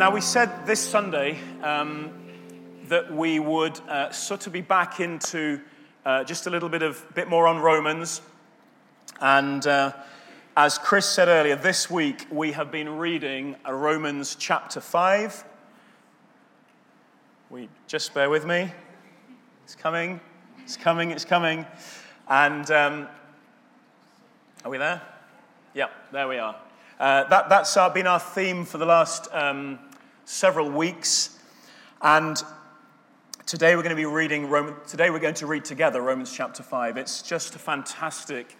Now, we said this Sunday um, that we would uh, sort of be back into uh, just a little bit of bit more on Romans. And uh, as Chris said earlier, this week we have been reading Romans chapter 5. We just bear with me. It's coming, it's coming, it's coming. And um, are we there? Yeah, there we are. Uh, that, that's our, been our theme for the last um, several weeks. And today we're going to be reading Roman, today we're going to read together Romans chapter 5. It's just a fantastic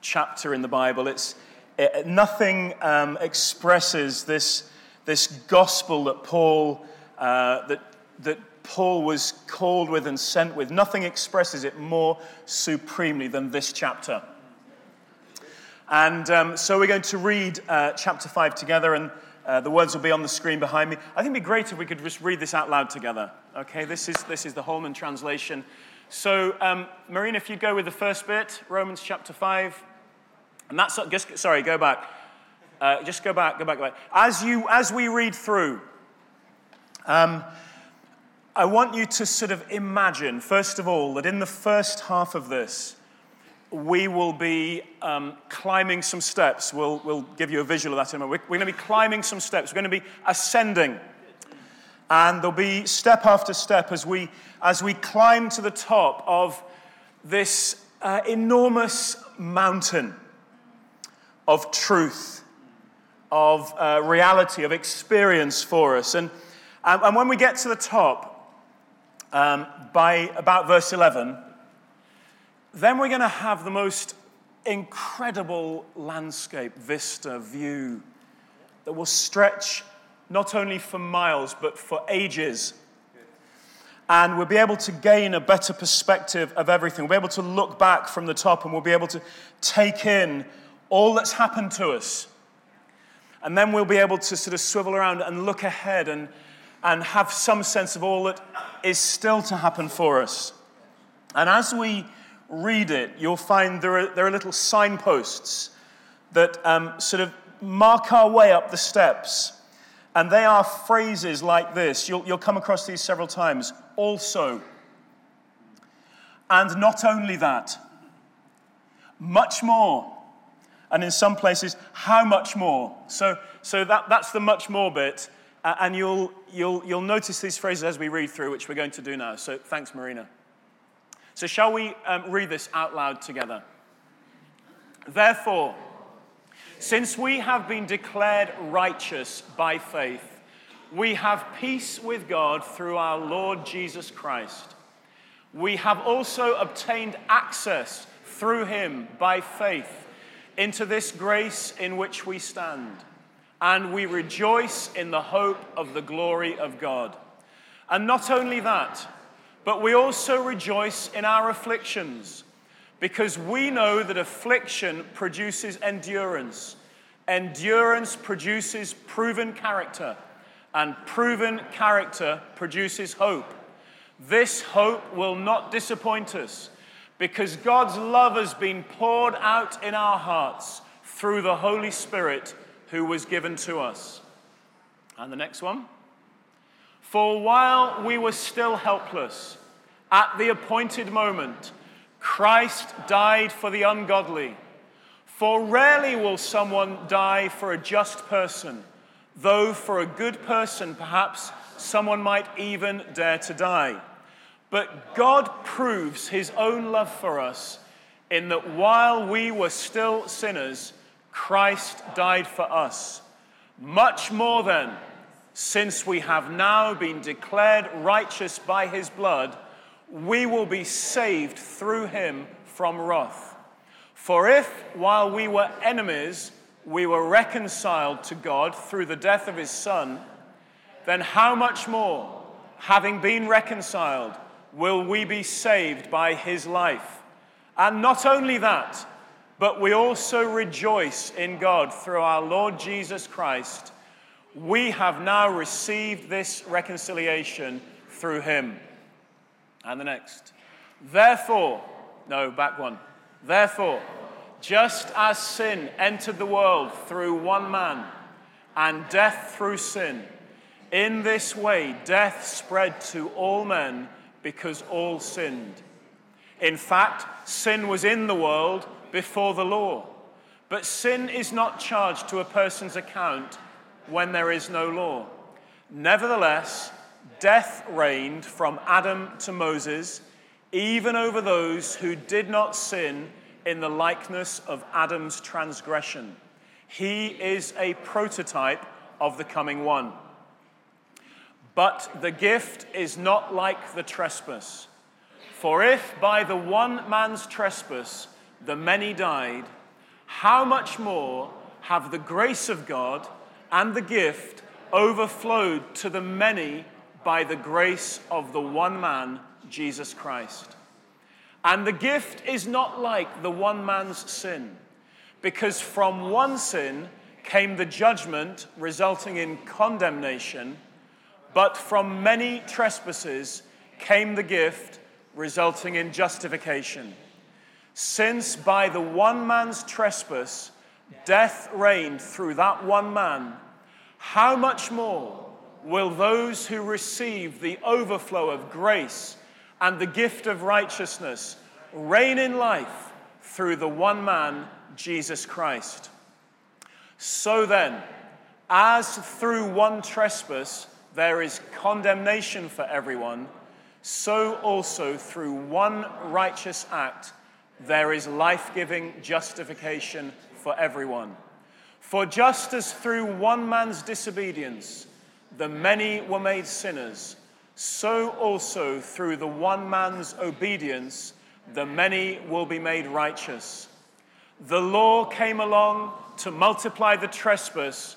chapter in the Bible. It's, it, nothing um, expresses this, this gospel that Paul, uh, that, that Paul was called with and sent with. Nothing expresses it more supremely than this chapter. And um, so we're going to read uh, chapter 5 together, and uh, the words will be on the screen behind me. I think it'd be great if we could just read this out loud together. Okay, this is, this is the Holman translation. So, um, Marina, if you go with the first bit, Romans chapter 5. And that's, just, sorry, go back. Uh, just go back, go back, go back. As, you, as we read through, um, I want you to sort of imagine, first of all, that in the first half of this, we will be um, climbing some steps. We'll, we'll give you a visual of that in a moment. We're, we're going to be climbing some steps. We're going to be ascending. And there'll be step after step as we, as we climb to the top of this uh, enormous mountain of truth, of uh, reality, of experience for us. And, and, when we get to the top, um, by about verse 11, then we're going to have the most incredible landscape, vista, view that will stretch not only for miles but for ages. And we'll be able to gain a better perspective of everything. We'll be able to look back from the top and we'll be able to take in all that's happened to us. And then we'll be able to sort of swivel around and look ahead and, and have some sense of all that is still to happen for us. And as we read it, you'll find there are, there are little signposts that um, sort of mark our way up the steps. And they are phrases like this. You'll, you'll come across these several times. Also. And not only that, much more. And in some places, how much more? So, so that, that's the much more bit. Uh, and you'll, you'll, you'll notice these phrases as we read through, which we're going to do now. So thanks, Marina. So, shall we um, read this out loud together? Therefore, since we have been declared righteous by faith, we have peace with God through our Lord Jesus Christ. We have also obtained access through him by faith into this grace in which we stand, and we rejoice in the hope of the glory of God. And not only that, but we also rejoice in our afflictions because we know that affliction produces endurance. Endurance produces proven character, and proven character produces hope. This hope will not disappoint us because God's love has been poured out in our hearts through the Holy Spirit who was given to us. And the next one. For while we were still helpless, at the appointed moment, Christ died for the ungodly. For rarely will someone die for a just person, though for a good person, perhaps someone might even dare to die. But God proves his own love for us in that while we were still sinners, Christ died for us. Much more then, since we have now been declared righteous by his blood, we will be saved through him from wrath. For if, while we were enemies, we were reconciled to God through the death of his Son, then how much more, having been reconciled, will we be saved by his life? And not only that, but we also rejoice in God through our Lord Jesus Christ. We have now received this reconciliation through him. And the next. Therefore, no, back one. Therefore, just as sin entered the world through one man, and death through sin, in this way death spread to all men because all sinned. In fact, sin was in the world before the law, but sin is not charged to a person's account when there is no law. Nevertheless, death reigned from Adam to Moses, even over those who did not sin in the likeness of Adam's transgression. He is a prototype of the coming one. But the gift is not like the trespass. For if by the one man's trespass the many died, how much more have the grace of God and the gift overflowed to the many by the grace of the one man, Jesus Christ? And the gift is not like the one man's sin, because from one sin came the judgment resulting in condemnation, but from many trespasses came the gift resulting in justification. Since by the one man's trespass death reigned through that one man, how much more will those who receive the overflow of grace and the gift of righteousness reign in life through the one man, Jesus Christ. So then, as through one trespass there is condemnation for everyone, so also through one righteous act there is life giving justification for everyone. For just as through one man's disobedience the many were made sinners, so also through the one man's obedience the many will be made righteous. The law came along to multiply the trespass,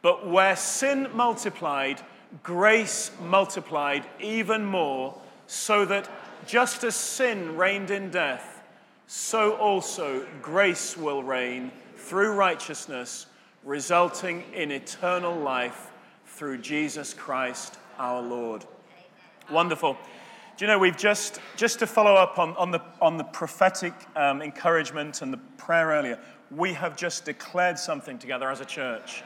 but where sin multiplied, grace multiplied even more, so that just as sin reigned in death, so also grace will reign through righteousness, resulting in eternal life through Jesus Christ our Lord. Wonderful. Do you know, we've just, just to follow up on, on, the, on the prophetic um, encouragement and the prayer earlier, we have just declared something together as a church.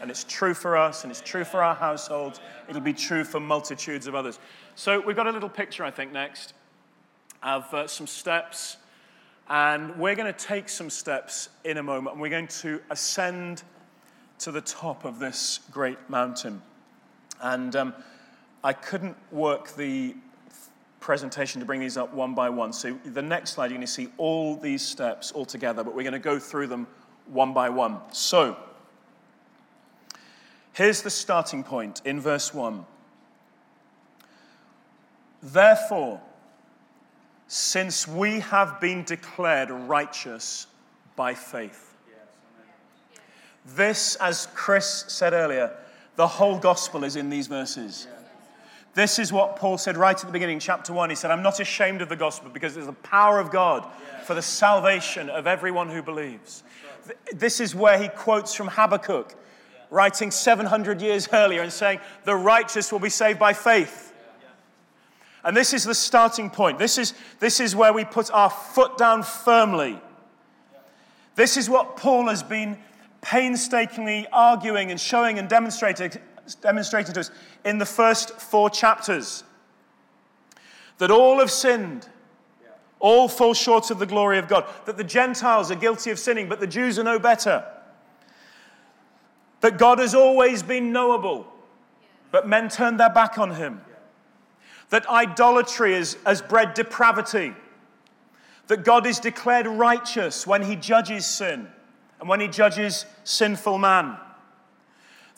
And it's true for us, and it's true for our households. It'll be true for multitudes of others. So we've got a little picture, I think, next of uh, some steps. And we're going to take some steps in a moment, and we're going to ascend to the top of this great mountain. And um, I couldn't work the presentation to bring these up one by one. So, the next slide, you're going to see all these steps all together, but we're going to go through them one by one. So, here's the starting point in verse 1. Therefore, since we have been declared righteous by faith, this, as Chris said earlier, the whole gospel is in these verses. This is what Paul said right at the beginning, chapter 1. He said, I'm not ashamed of the gospel because it's the power of God for the salvation of everyone who believes. This is where he quotes from Habakkuk, writing 700 years earlier and saying, The righteous will be saved by faith. And this is the starting point. This is, this is where we put our foot down firmly. This is what Paul has been painstakingly arguing and showing and demonstrating, demonstrating to us in the first four chapters. That all have sinned, all fall short of the glory of God. That the Gentiles are guilty of sinning, but the Jews are no better. That God has always been knowable, but men turned their back on him. That idolatry has bred depravity. That God is declared righteous when he judges sin and when he judges sinful man.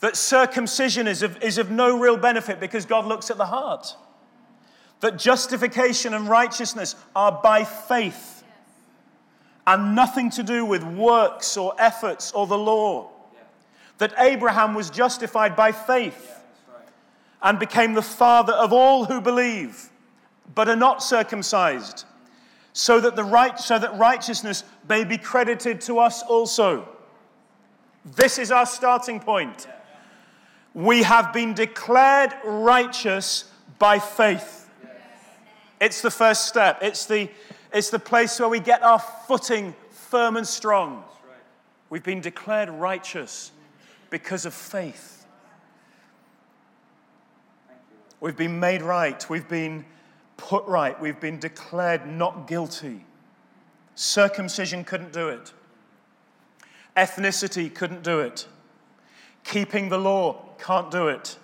That circumcision is of, is of no real benefit because God looks at the heart. That justification and righteousness are by faith. and nothing to do with works or efforts or the law. That Abraham was justified by faith and became the father of all who believe, but are not circumcised, so that, the right, so that righteousness may be credited to us also. This is our starting point. We have been declared righteous by faith. It's the first step. It's the, it's the place where we get our footing firm and strong. We've been declared righteous because of faith. We've been made right. We've been put right. We've been declared not guilty. Circumcision couldn't do it, ethnicity couldn't do it, keeping the law can't do it,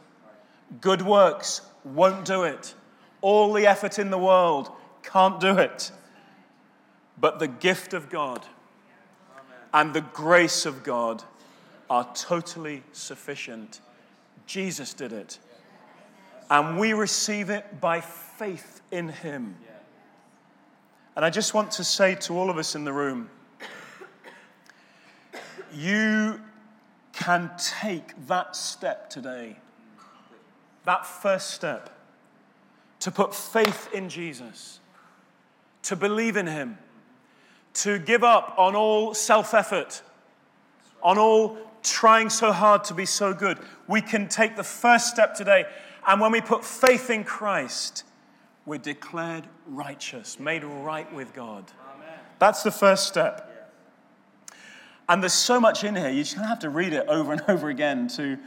good works won't do it, all the effort in the world can't do it. But the gift of God and the grace of God are totally sufficient. Jesus did it. And we receive it by faith in Him. And I just want to say to all of us in the room you can take that step today, that first step, to put faith in Jesus, to believe in Him, to give up on all self effort, on all trying so hard to be so good. We can take the first step today. And when we put faith in Christ, we're declared righteous, made right with God. Amen. That's the first step. And there's so much in here, you just have to read it over and over again to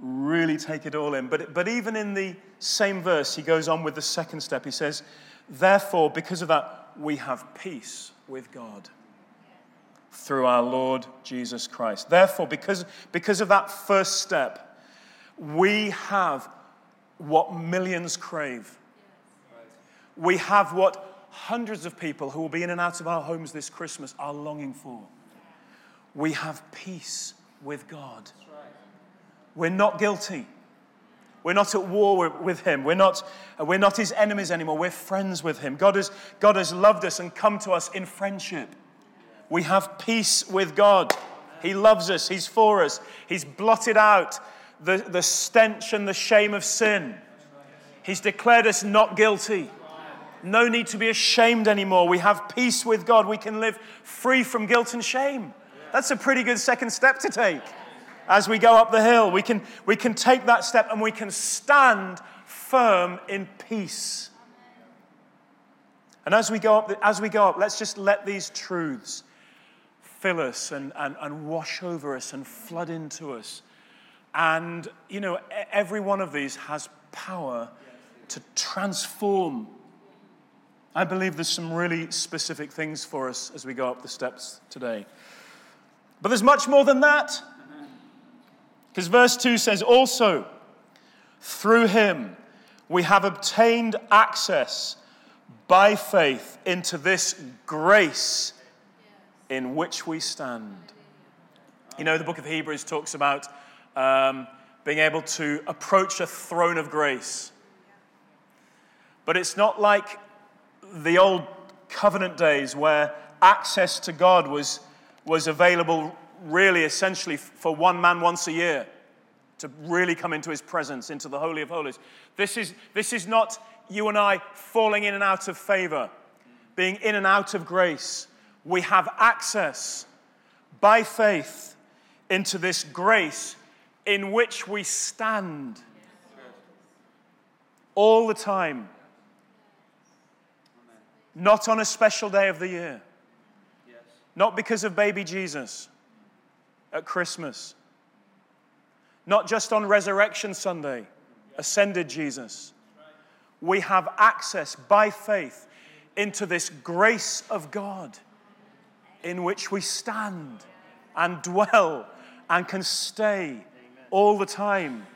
really take it all in. But, but even in the same verse, he goes on with the second step. He says, Therefore, because of that, we have peace with God through our Lord Jesus Christ. Therefore, because, because of that first step, we have what millions crave. We have what hundreds of people who will be in and out of our homes this Christmas are longing for. We have peace with God. We're not guilty. We're not at war with him. We're not, we're not his enemies anymore. We're friends with him. God has, God has loved us and come to us in friendship. We have peace with God. He loves us. He's for us. He's blotted out the, the stench and the shame of sin. He's declared us not guilty. No need to be ashamed anymore. We have peace with God. We can live free from guilt and shame. That's a pretty good second step to take as we go up the hill. We can, we can take that step and we can stand firm in peace. And as we go up, as we go up let's just let these truths fill us and, and, and wash over us and flood into us. And, you know, every one of these has power to transform. I believe there's some really specific things for us as we go up the steps today. But there's much more than that. Because verse 2 says, Also, through him we have obtained access by faith into this grace in which we stand. You know, the book of Hebrews talks about um, being able to approach a throne of grace. But it's not like the old covenant days where access to God was, was available really essentially for one man once a year to really come into his presence, into the Holy of Holies. This is, this is not you and I falling in and out of favor, being in and out of grace. We have access by faith into this grace in which we stand all the time. Not on a special day of the year. Not because of baby Jesus at Christmas. Not just on Resurrection Sunday, ascended Jesus. We have access by faith into this grace of God in which we stand and dwell and can stay all the time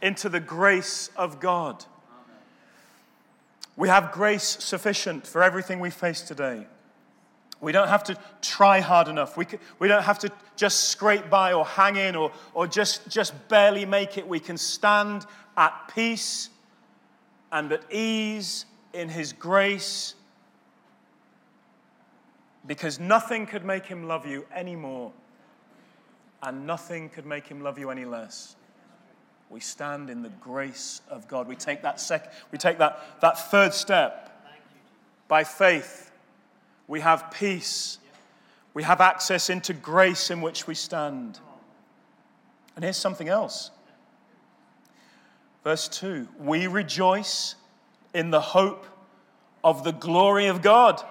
into the grace of God. We have grace sufficient for everything we face today. We don't have to try hard enough. We, can, we don't have to just scrape by or hang in or, or just, just barely make it. We can stand at peace and at ease in His grace because nothing could make him love you anymore, and nothing could make him love you any less. We stand in the grace of God. We take that sec- we take that, that third step by faith. We have peace. We have access into grace in which we stand. And here's something else. Verse 2 We rejoice in the hope of the glory of God.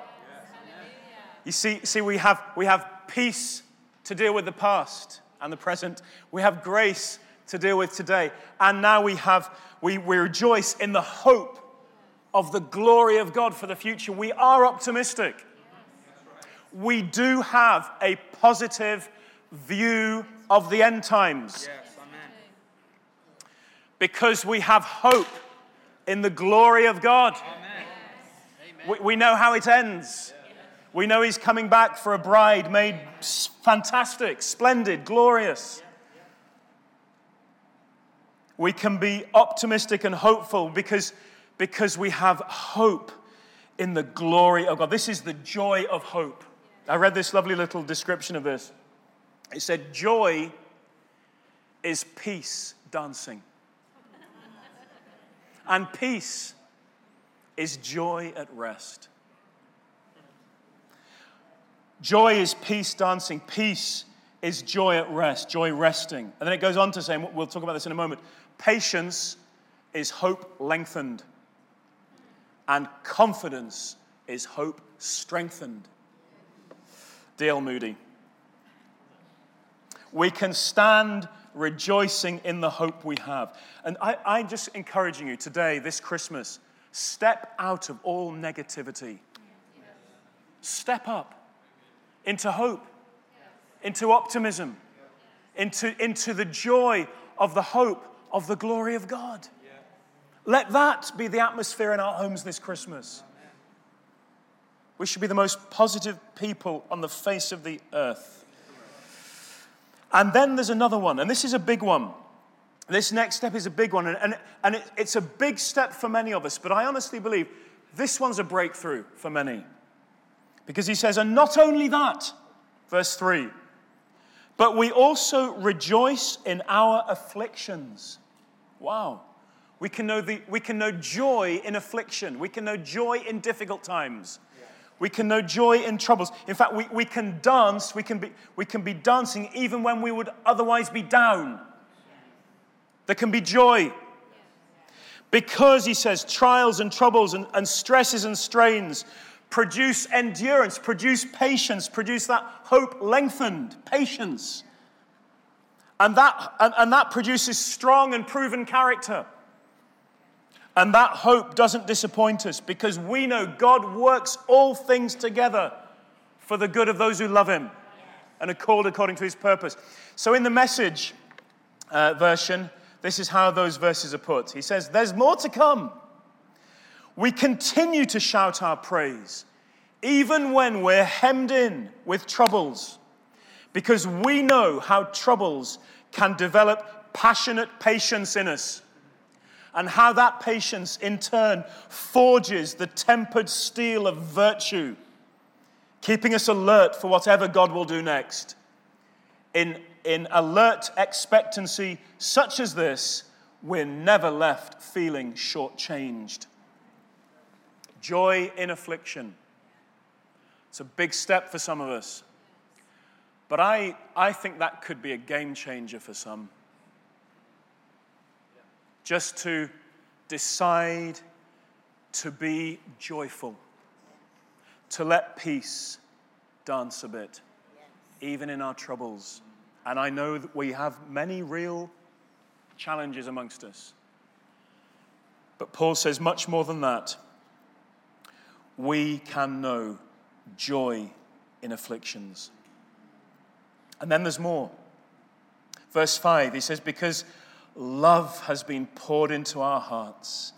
You see, see we, have, we have peace to deal with the past and the present. We have grace to deal with today. And now we have, we, we rejoice in the hope of the glory of God for the future. We are optimistic. We do have a positive view of the end times. Because we have hope in the glory of God. We, we know how it ends. We know He's coming back for a bride made fantastic, splendid, glorious. We can be optimistic and hopeful because, because we have hope in the glory of God. This is the joy of hope. I read this lovely little description of this. It said, Joy is peace dancing. And peace is joy at rest. Joy is peace dancing. Peace is joy at rest, joy resting. And then it goes on to say, we'll talk about this in a moment patience is hope lengthened, and confidence is hope strengthened. D.L. Moody. We can stand rejoicing in the hope we have. And I, I'm just encouraging you today, this Christmas, step out of all negativity. Step up into hope, into optimism, into, into the joy of the hope of the glory of God. Let that be the atmosphere in our homes this Christmas. We should be the most positive people on the face of the earth. And then there's another one, and this is a big one. This next step is a big one, and, and, and it, it's a big step for many of us, but I honestly believe this one's a breakthrough for many. Because he says, and not only that, verse 3, but we also rejoice in our afflictions. Wow. We can know, the, we can know joy in affliction. We can know joy in difficult times. We can know joy in troubles. In fact, we, we can dance, we can, be, we can be dancing even when we would otherwise be down. There can be joy. Because, he says, trials and troubles and, and stresses and strains produce endurance, produce patience, produce that hope lengthened, patience. And that, and, and that produces strong and proven character. And that hope doesn't disappoint us because we know God works all things together for the good of those who love Him and are called according to His purpose. So, in the message uh, version, this is how those verses are put. He says, There's more to come. We continue to shout our praise, even when we're hemmed in with troubles, because we know how troubles can develop passionate patience in us and how that patience in turn forges the tempered steel of virtue, keeping us alert for whatever God will do next. In, in alert expectancy such as this, we're never left feeling shortchanged. Joy in affliction. It's a big step for some of us. But I, I think that could be a game changer for some just to decide to be joyful, to let peace dance a bit, even in our troubles. And I know that we have many real challenges amongst us. But Paul says much more than that. We can know joy in afflictions. And then there's more. Verse 5, he says, Because love has been poured into our hearts.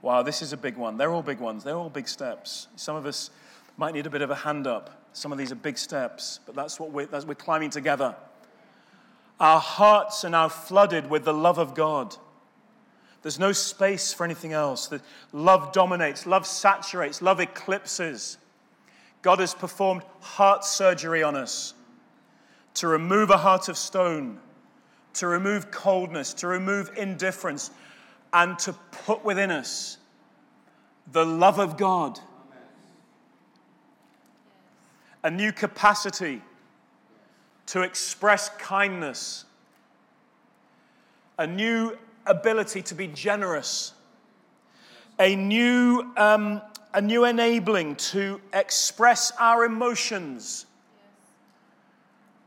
Wow, this is a big one. They're all big ones, they're all big steps. Some of us might need a bit of a hand up. Some of these are big steps, but that's what we're, that's, we're climbing together. Our hearts are now flooded with the love of God. There's no space for anything else. The love dominates, love saturates, love eclipses. God has performed heart surgery on us to remove a heart of stone, to remove coldness, to remove indifference, and to put within us the love of God, a new capacity to express kindness, a new ability to be generous, a new, um, a new enabling to express our emotions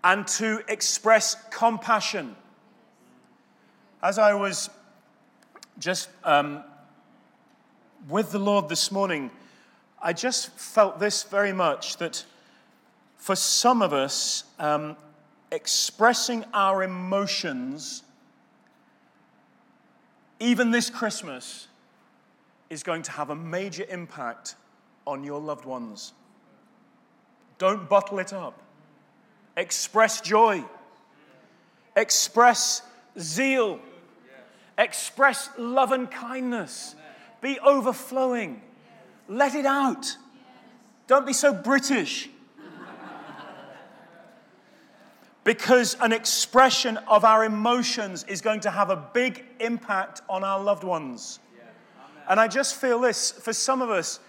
and to express compassion. As I was just um, with the Lord this morning, I just felt this very much that for some of us, um, expressing our emotions, even this Christmas, is going to have a major impact on your loved ones. Don't bottle it up. Express joy. Express zeal. Express love and kindness. Be overflowing. Let it out. Don't be so British. Because an expression of our emotions is going to have a big impact on our loved ones. And I just feel this for some of us,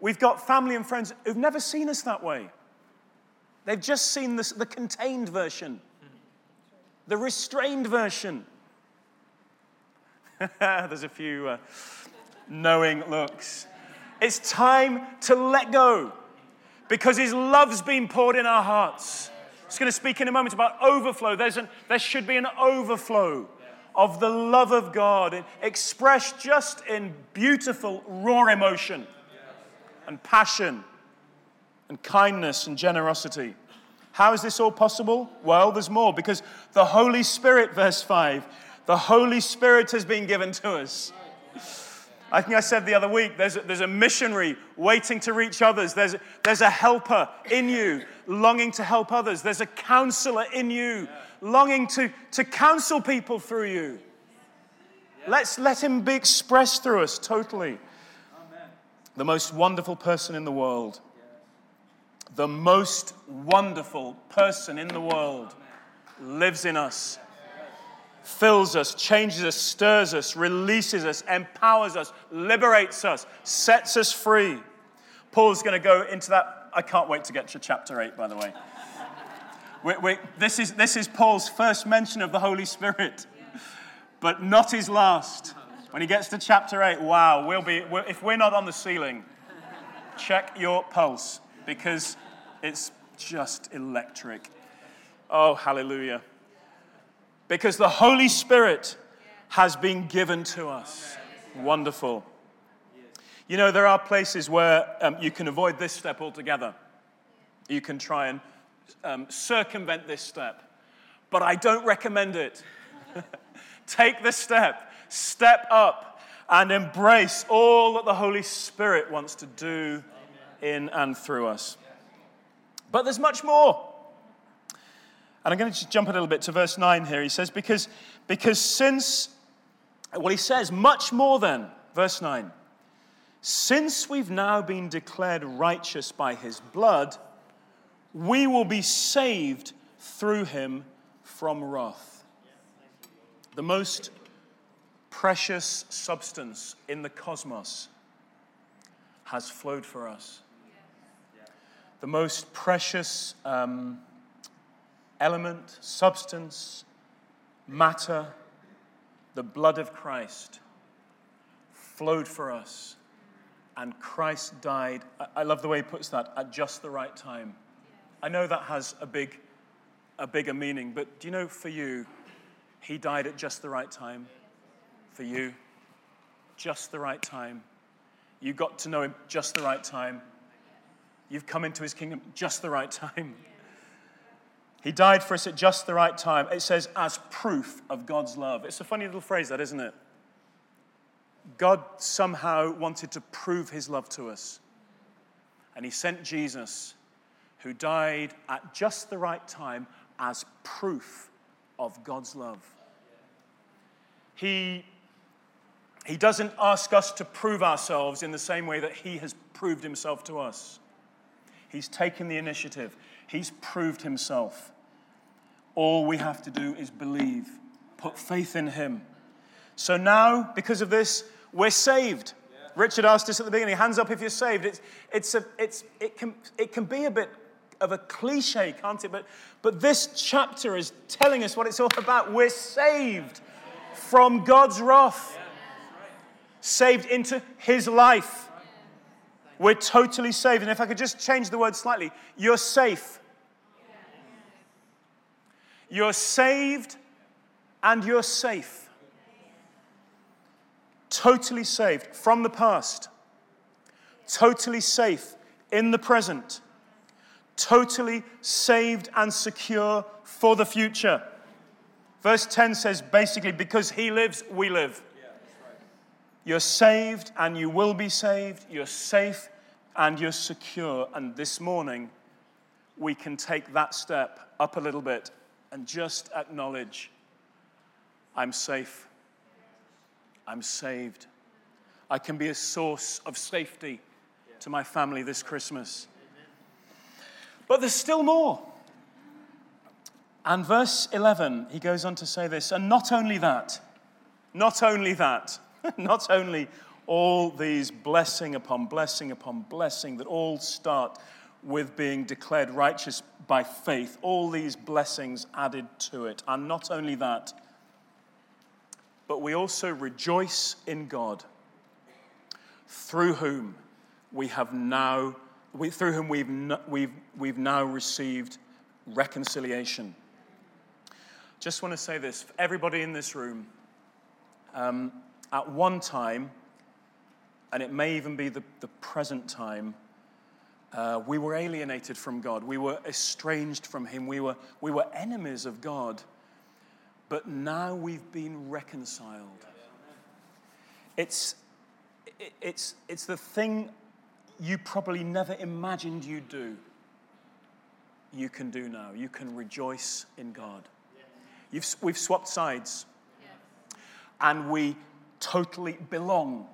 we've got family and friends who've never seen us that way. They've just seen this, the contained version, the restrained version. There's a few uh, knowing looks. It's time to let go because His love's been poured in our hearts. Just going to speak in a moment about overflow. There's an, there should be an overflow of the love of God expressed just in beautiful, raw emotion and passion and kindness and generosity. How is this all possible? Well, there's more because the Holy Spirit, verse 5, the Holy Spirit has been given to us. I think I said the other week there's a, there's a missionary waiting to reach others. There's, there's a helper in you longing to help others. There's a counselor in you longing to, to counsel people through you. Let's let him be expressed through us totally. The most wonderful person in the world. The most wonderful person in the world lives in us fills us, changes us, stirs us, releases us, empowers us, liberates us, sets us free. Paul's going to go into that. I can't wait to get to chapter 8, by the way. we we this, is, this is Paul's first mention of the Holy Spirit, but not his last. When he gets to chapter 8, wow, we'll be, we if we're not on the ceiling, check your pulse because it's just electric. Oh, hallelujah because the Holy Spirit has been given to us. Wonderful. You know, there are places where um, you can avoid this step altogether. You can try and um, circumvent this step, but I don't recommend it. Take the step, step up, and embrace all that the Holy Spirit wants to do in and through us. But there's much more. And I'm going to just jump a little bit to verse 9 here. He says, Because, because since, well, he says, much more than, verse 9, since we've now been declared righteous by his blood, we will be saved through him from wrath. The most precious substance in the cosmos has flowed for us. The most precious. Um, element, substance, matter, the blood of Christ flowed for us. And Christ died. I love the way he puts that at just the right time. I know that has a big, a bigger meaning, but do you know for you, he died at just the right time? For you, just the right time. You got to know him just the right time. You've come into his kingdom just the right time. He died for us at just the right time. It says, as proof of God's love. It's a funny little phrase, that, isn't it? God somehow wanted to prove his love to us. And he sent Jesus, who died at just the right time, as proof of God's love. He, he doesn't ask us to prove ourselves in the same way that he has proved himself to us. He's taken the initiative, He's proved Himself. All we have to do is believe, put faith in Him. So now, because of this, we're saved. Yeah. Richard asked us at the beginning, hands up if you're saved. It's, it's a, it's, it, can, it can be a bit of a cliche, can't it? But, but this chapter is telling us what it's all about. We're saved from God's wrath, saved into His life. We're totally saved. And if I could just change the word slightly, you're safe. You're saved and you're safe. Totally saved from the past, totally safe in the present, totally saved and secure for the future. Verse 10 says basically, because he lives, we live. You're saved and you will be saved. You're safe and you're secure. And this morning, we can take that step up a little bit and just acknowledge I'm safe. I'm saved. I can be a source of safety to my family this Christmas. But there's still more. And verse 11, he goes on to say this, and not only that, not only that, not only all these blessing upon blessing upon blessing that all start with being declared righteous by faith, all these blessings added to it. And not only that, but we also rejoice in God, through whom we have now, we, through whom we've, we've, we've now received reconciliation. Just want to say this everybody in this room, um, at one time, and it may even be the, the present time, uh, we were alienated from God. We were estranged from Him. We were, we were enemies of God. But now we've been reconciled. It's, it's, it's the thing you probably never imagined you'd do. You can do now. You can rejoice in God. You've, we've swapped sides. And we totally belong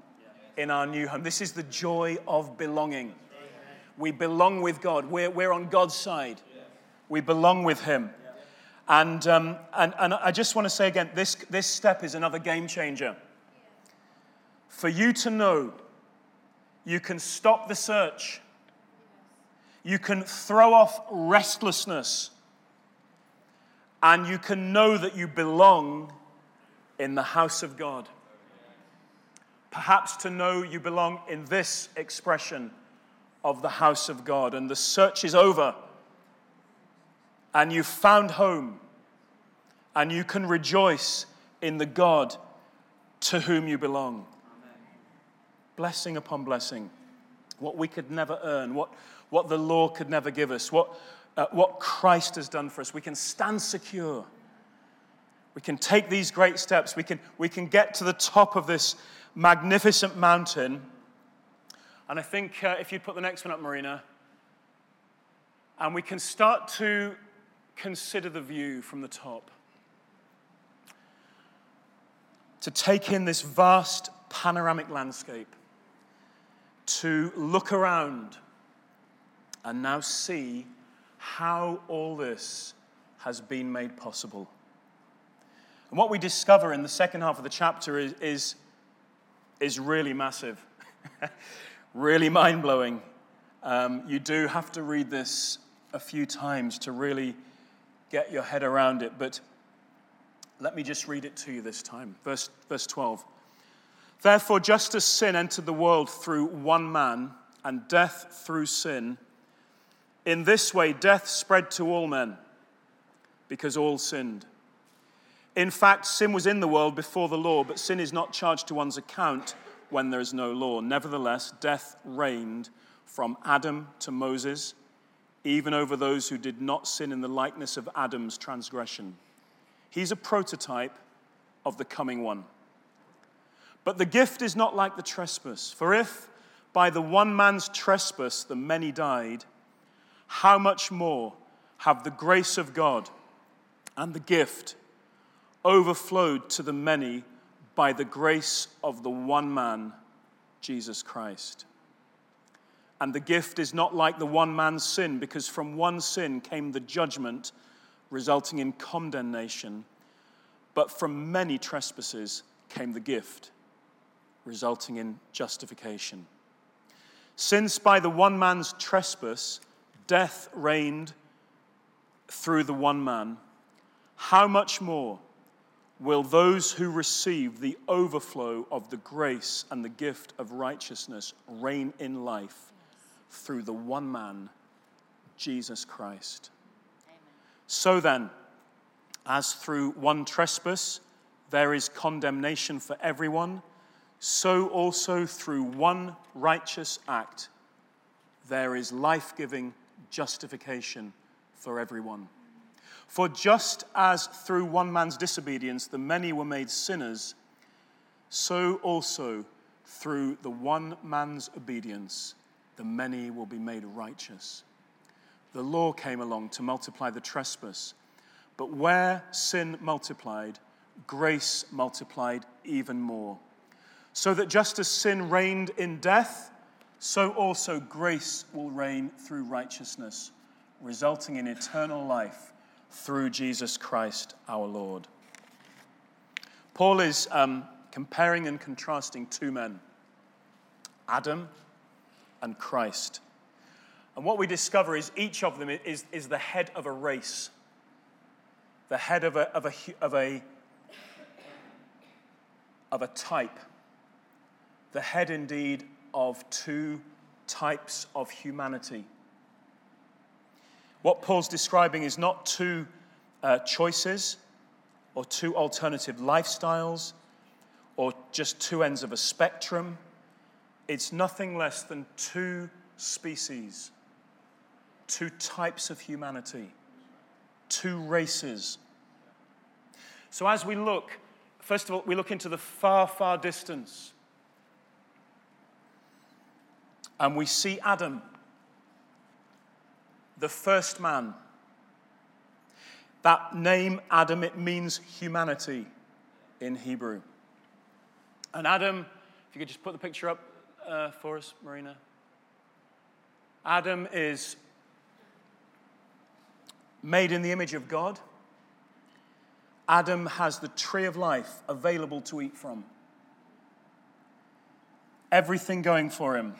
in our new home. This is the joy of belonging. We belong with God. We're, we're on God's side. We belong with Him. And, um, and, and I just want to say again this, this step is another game changer. For you to know you can stop the search, you can throw off restlessness, and you can know that you belong in the house of God. Perhaps to know you belong in this expression of the house of God, and the search is over, and you've found home, and you can rejoice in the God to whom you belong. Amen. Blessing upon blessing, what we could never earn, what, what the law could never give us, what, uh, what Christ has done for us. We can stand secure. We can take these great steps. We can, we can get to the top of this magnificent mountain. And I think uh, if you'd put the next one up, Marina, and we can start to consider the view from the top. To take in this vast panoramic landscape, to look around and now see how all this has been made possible. And what we discover in the second half of the chapter is, is is really massive, really mind blowing. Um, you do have to read this a few times to really get your head around it, but let me just read it to you this time. Verse, verse 12. Therefore, just as sin entered the world through one man, and death through sin, in this way death spread to all men, because all sinned. In fact, sin was in the world before the law, but sin is not charged to one's account when there is no law. Nevertheless, death reigned from Adam to Moses, even over those who did not sin in the likeness of Adam's transgression. He's a prototype of the coming one. But the gift is not like the trespass. For if by the one man's trespass the many died, how much more have the grace of God and the gift overflowed to the many by the grace of the one man, Jesus Christ. And the gift is not like the one man's sin, because from one sin came the judgment, resulting in condemnation. But from many trespasses came the gift, resulting in justification. Since by the one man's trespass death reigned through the one man, how much more will those who receive the overflow of the grace and the gift of righteousness reign in life through the one man, Jesus Christ? Amen. So then, as through one trespass there is condemnation for everyone, so also through one righteous act there is life giving justification for everyone. For just as through one man's disobedience the many were made sinners, so also through the one man's obedience the many will be made righteous. The law came along to multiply the trespass, but where sin multiplied, grace multiplied even more. So that just as sin reigned in death, so also grace will reign through righteousness, resulting in eternal life through Jesus Christ our Lord. Paul is um, comparing and contrasting two men Adam and Christ. And what we discover is each of them is, is the head of a race, the head of a, of a, of a, of a type, the head indeed of two types of humanity. What Paul's describing is not two uh, choices or two alternative lifestyles or just two ends of a spectrum. It's nothing less than two species, two types of humanity, two races. So as we look, first of all, we look into the far, far distance and we see Adam the first man. That name, Adam, it means humanity in Hebrew. And Adam, if you could just put the picture up uh, for us, Marina. Adam is made in the image of God. Adam has the tree of life available to eat from. Everything going for him.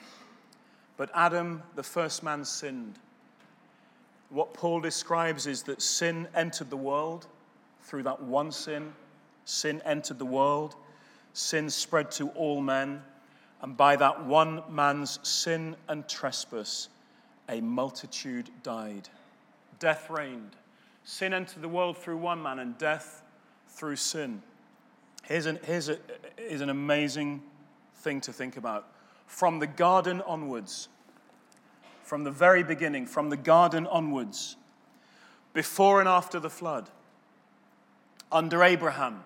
But Adam, the first man, sinned. What Paul describes is that sin entered the world through that one sin. Sin entered the world. Sin spread to all men. And by that one man's sin and trespass, a multitude died. Death reigned. Sin entered the world through one man, and death through sin. Here's an, here's, a, here's an amazing thing to think about. From the garden onwards, from the very beginning, from the garden onwards, before and after the flood, under Abraham,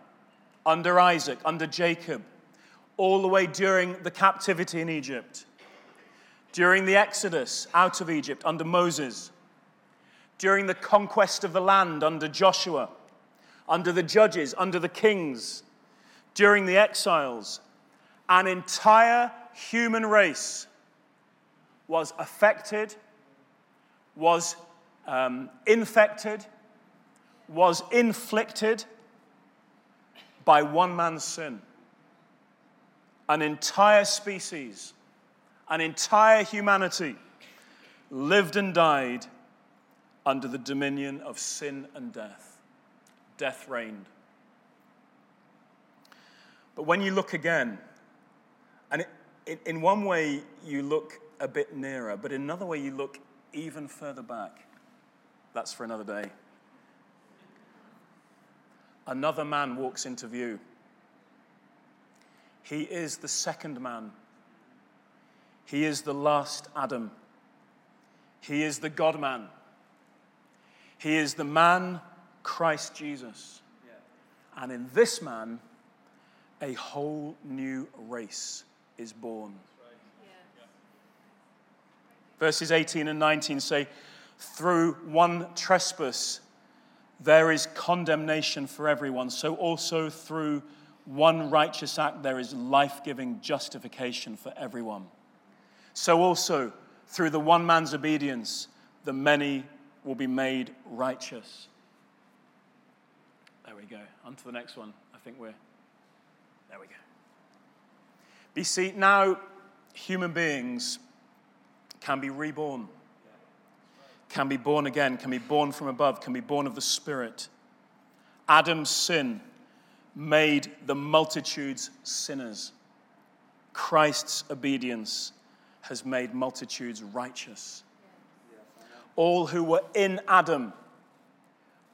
under Isaac, under Jacob, all the way during the captivity in Egypt, during the exodus out of Egypt under Moses, during the conquest of the land under Joshua, under the judges, under the kings, during the exiles, an entire human race was affected, was um, infected, was inflicted by one man's sin. An entire species, an entire humanity lived and died under the dominion of sin and death. Death reigned. But when you look again, and in one way you look a bit nearer, but in another way, you look even further back. That's for another day. Another man walks into view. He is the second man. He is the last Adam. He is the God man. He is the man, Christ Jesus. And in this man, a whole new race is born. Verses 18 and 19 say, Through one trespass there is condemnation for everyone, so also through one righteous act there is life giving justification for everyone. So also through the one man's obedience, the many will be made righteous. There we go. On to the next one. I think we're. There we go. You see, now human beings can be reborn, can be born again, can be born from above, can be born of the Spirit. Adam's sin made the multitudes sinners. Christ's obedience has made multitudes righteous. All who were in Adam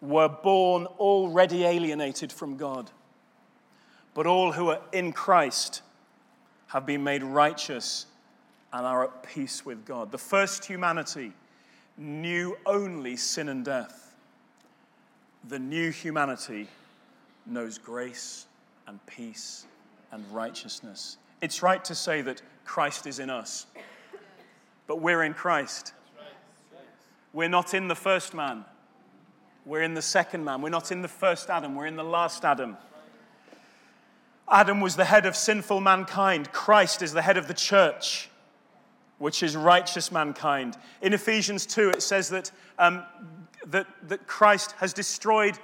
were born already alienated from God. But all who are in Christ have been made righteous and are at peace with God. The first humanity knew only sin and death. The new humanity knows grace and peace and righteousness. It's right to say that Christ is in us, but we're in Christ. We're not in the first man, we're in the second man. We're not in the first Adam, we're in the last Adam. Adam was the head of sinful mankind. Christ is the head of the church, which is righteous mankind. In Ephesians 2, it says that, um, that, that Christ has destroyed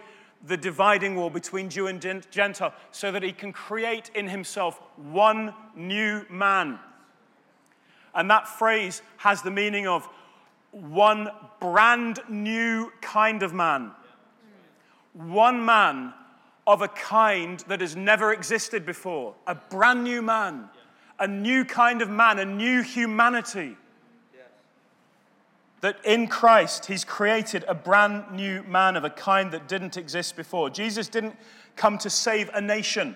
the dividing wall between Jew and Gentile so that he can create in himself one new man. And that phrase has the meaning of one brand new kind of man. One man of a kind that has never existed before. A brand new man. A new kind of man, a new humanity that in Christ, He's created a brand new man of a kind that didn't exist before. Jesus didn't come to save a nation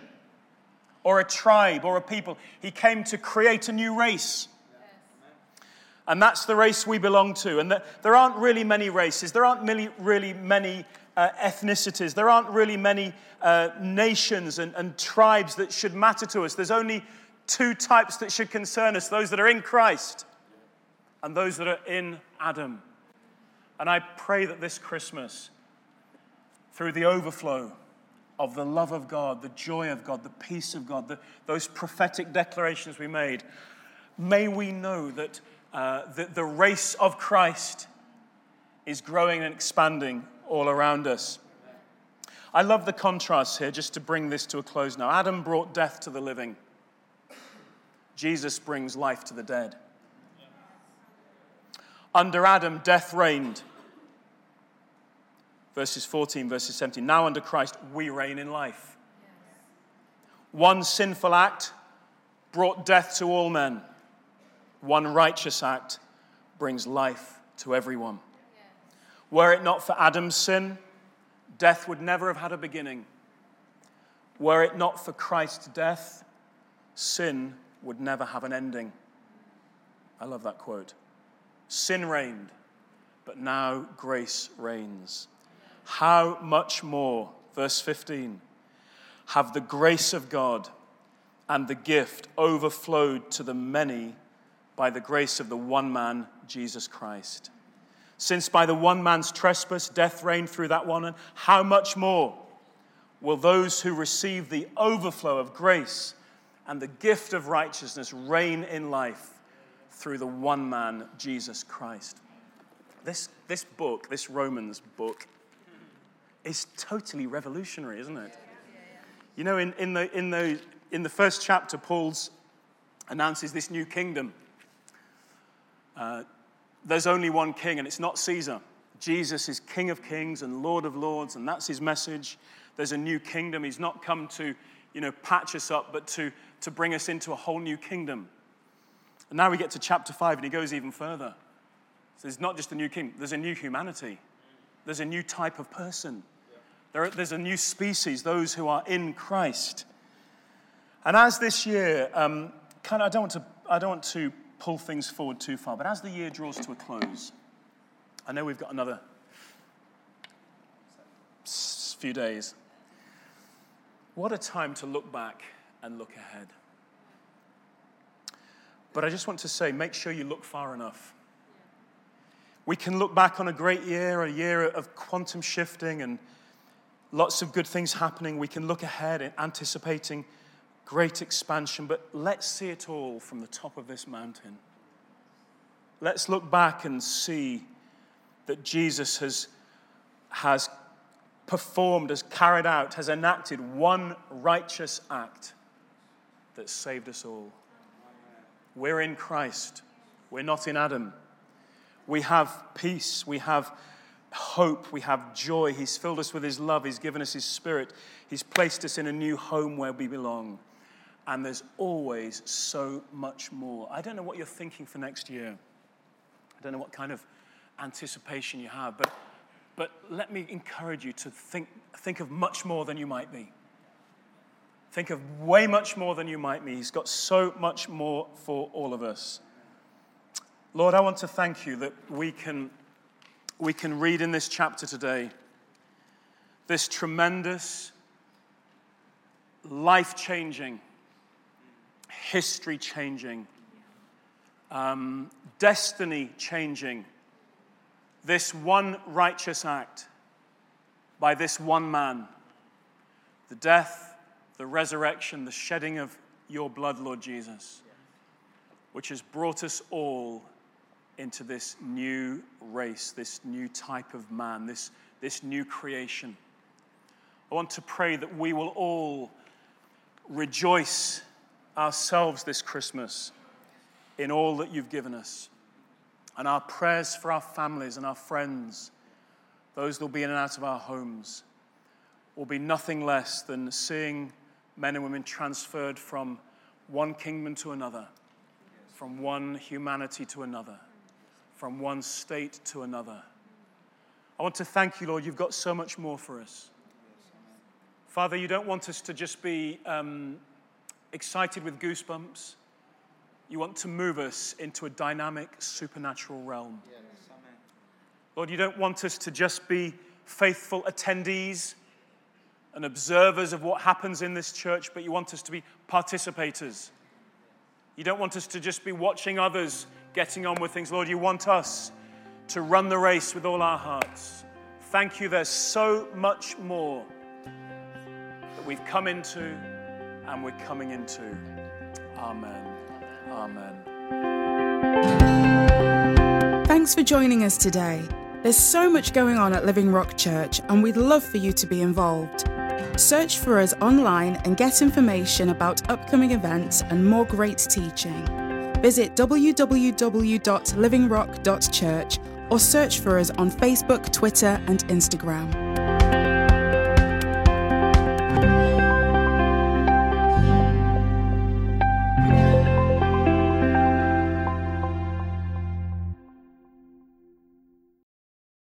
or a tribe or a people, He came to create a new race. And that's the race we belong to. And there aren't really many races, there aren't really, really many uh, ethnicities, there aren't really many uh, nations and, and tribes that should matter to us. There's only two types that should concern us those that are in Christ and those that are in Adam. And I pray that this Christmas, through the overflow of the love of God, the joy of God, the peace of God, the, those prophetic declarations we made, may we know that uh, the, the race of Christ is growing and expanding all around us. I love the contrast here, just to bring this to a close now. Adam brought death to the living, Jesus brings life to the dead. Under Adam, death reigned. Verses 14, verses 17. Now under Christ, we reign in life. One sinful act brought death to all men. One righteous act brings life to everyone. Were it not for Adam's sin, death would never have had a beginning. Were it not for Christ's death, sin would never have an ending. I love that quote. Sin reigned, but now grace reigns. How much more, verse 15, have the grace of God and the gift overflowed to the many by the grace of the one man, Jesus Christ? Since by the one man's trespass death reigned through that one, and how much more will those who receive the overflow of grace and the gift of righteousness reign in life through the one man, Jesus Christ. This, this book, this Romans book, is totally revolutionary, isn't it? You know, in, in, the, in, the, in the first chapter, Paul's announces this new kingdom. Uh, there's only one king, and it's not Caesar. Jesus is King of kings and Lord of lords, and that's his message. There's a new kingdom. He's not come to, you know, patch us up, but to, to bring us into a whole new kingdom. And now we get to chapter 5, and he goes even further. So there's not just a new king, there's a new humanity, there's a new type of person, there, there's a new species, those who are in Christ. And as this year, um, kind of, I don't, want to, I don't want to pull things forward too far, but as the year draws to a close, I know we've got another few days. What a time to look back and look ahead. But I just want to say make sure you look far enough. We can look back on a great year, a year of quantum shifting and lots of good things happening. We can look ahead anticipating great expansion, but let's see it all from the top of this mountain. let's look back and see that Jesus has, has performed, has carried out, has enacted one righteous act that saved us all. We're in Christ, we're not in Adam. We have peace, we have hope, we have joy. He's filled us with His love, He's given us His Spirit, He's placed us in a new home where we belong. And there's always so much more. I don't know what you're thinking for next year. I don't know what kind of anticipation you have, but, but let me encourage you to think, think of much more than you might be. Think of way much more than you might be. He's got so much more for all of us. Lord, I want to thank you that we can, we can read in this chapter today this tremendous, life changing, history changing, um, destiny changing, this one righteous act by this one man, the death, the resurrection, the shedding of your blood, Lord Jesus, which has brought us all into this new race, this new type of man, this, this new creation. I want to pray that we will all rejoice ourselves this Christmas in all that you've given us. And our prayers for our families and our friends, those that will be in and out of our homes, will be nothing less than seeing men and women transferred from one kingdom to another, from one humanity to another, from one state to another. I want to thank you, Lord. You've got so much more for us. Father, you don't want us to just be um, excited with goosebumps. You want to move us into a dynamic supernatural realm. Yes, Lord, you don't want us to just be faithful attendees and observers of what happens in this church, but you want us to be participators. You don't want us to just be watching others getting on with things. Lord, you want us to run the race with all our hearts. Thank you. There's so much more that we've come into and we're coming into. Amen. Amen. Thanks for joining us today. There's so much going on at Living Rock Church, and we'd love for you to be involved. Search for us online and get information about upcoming events and more great teaching. Visit www.livingrock.church or search for us on Facebook, Twitter, and Instagram.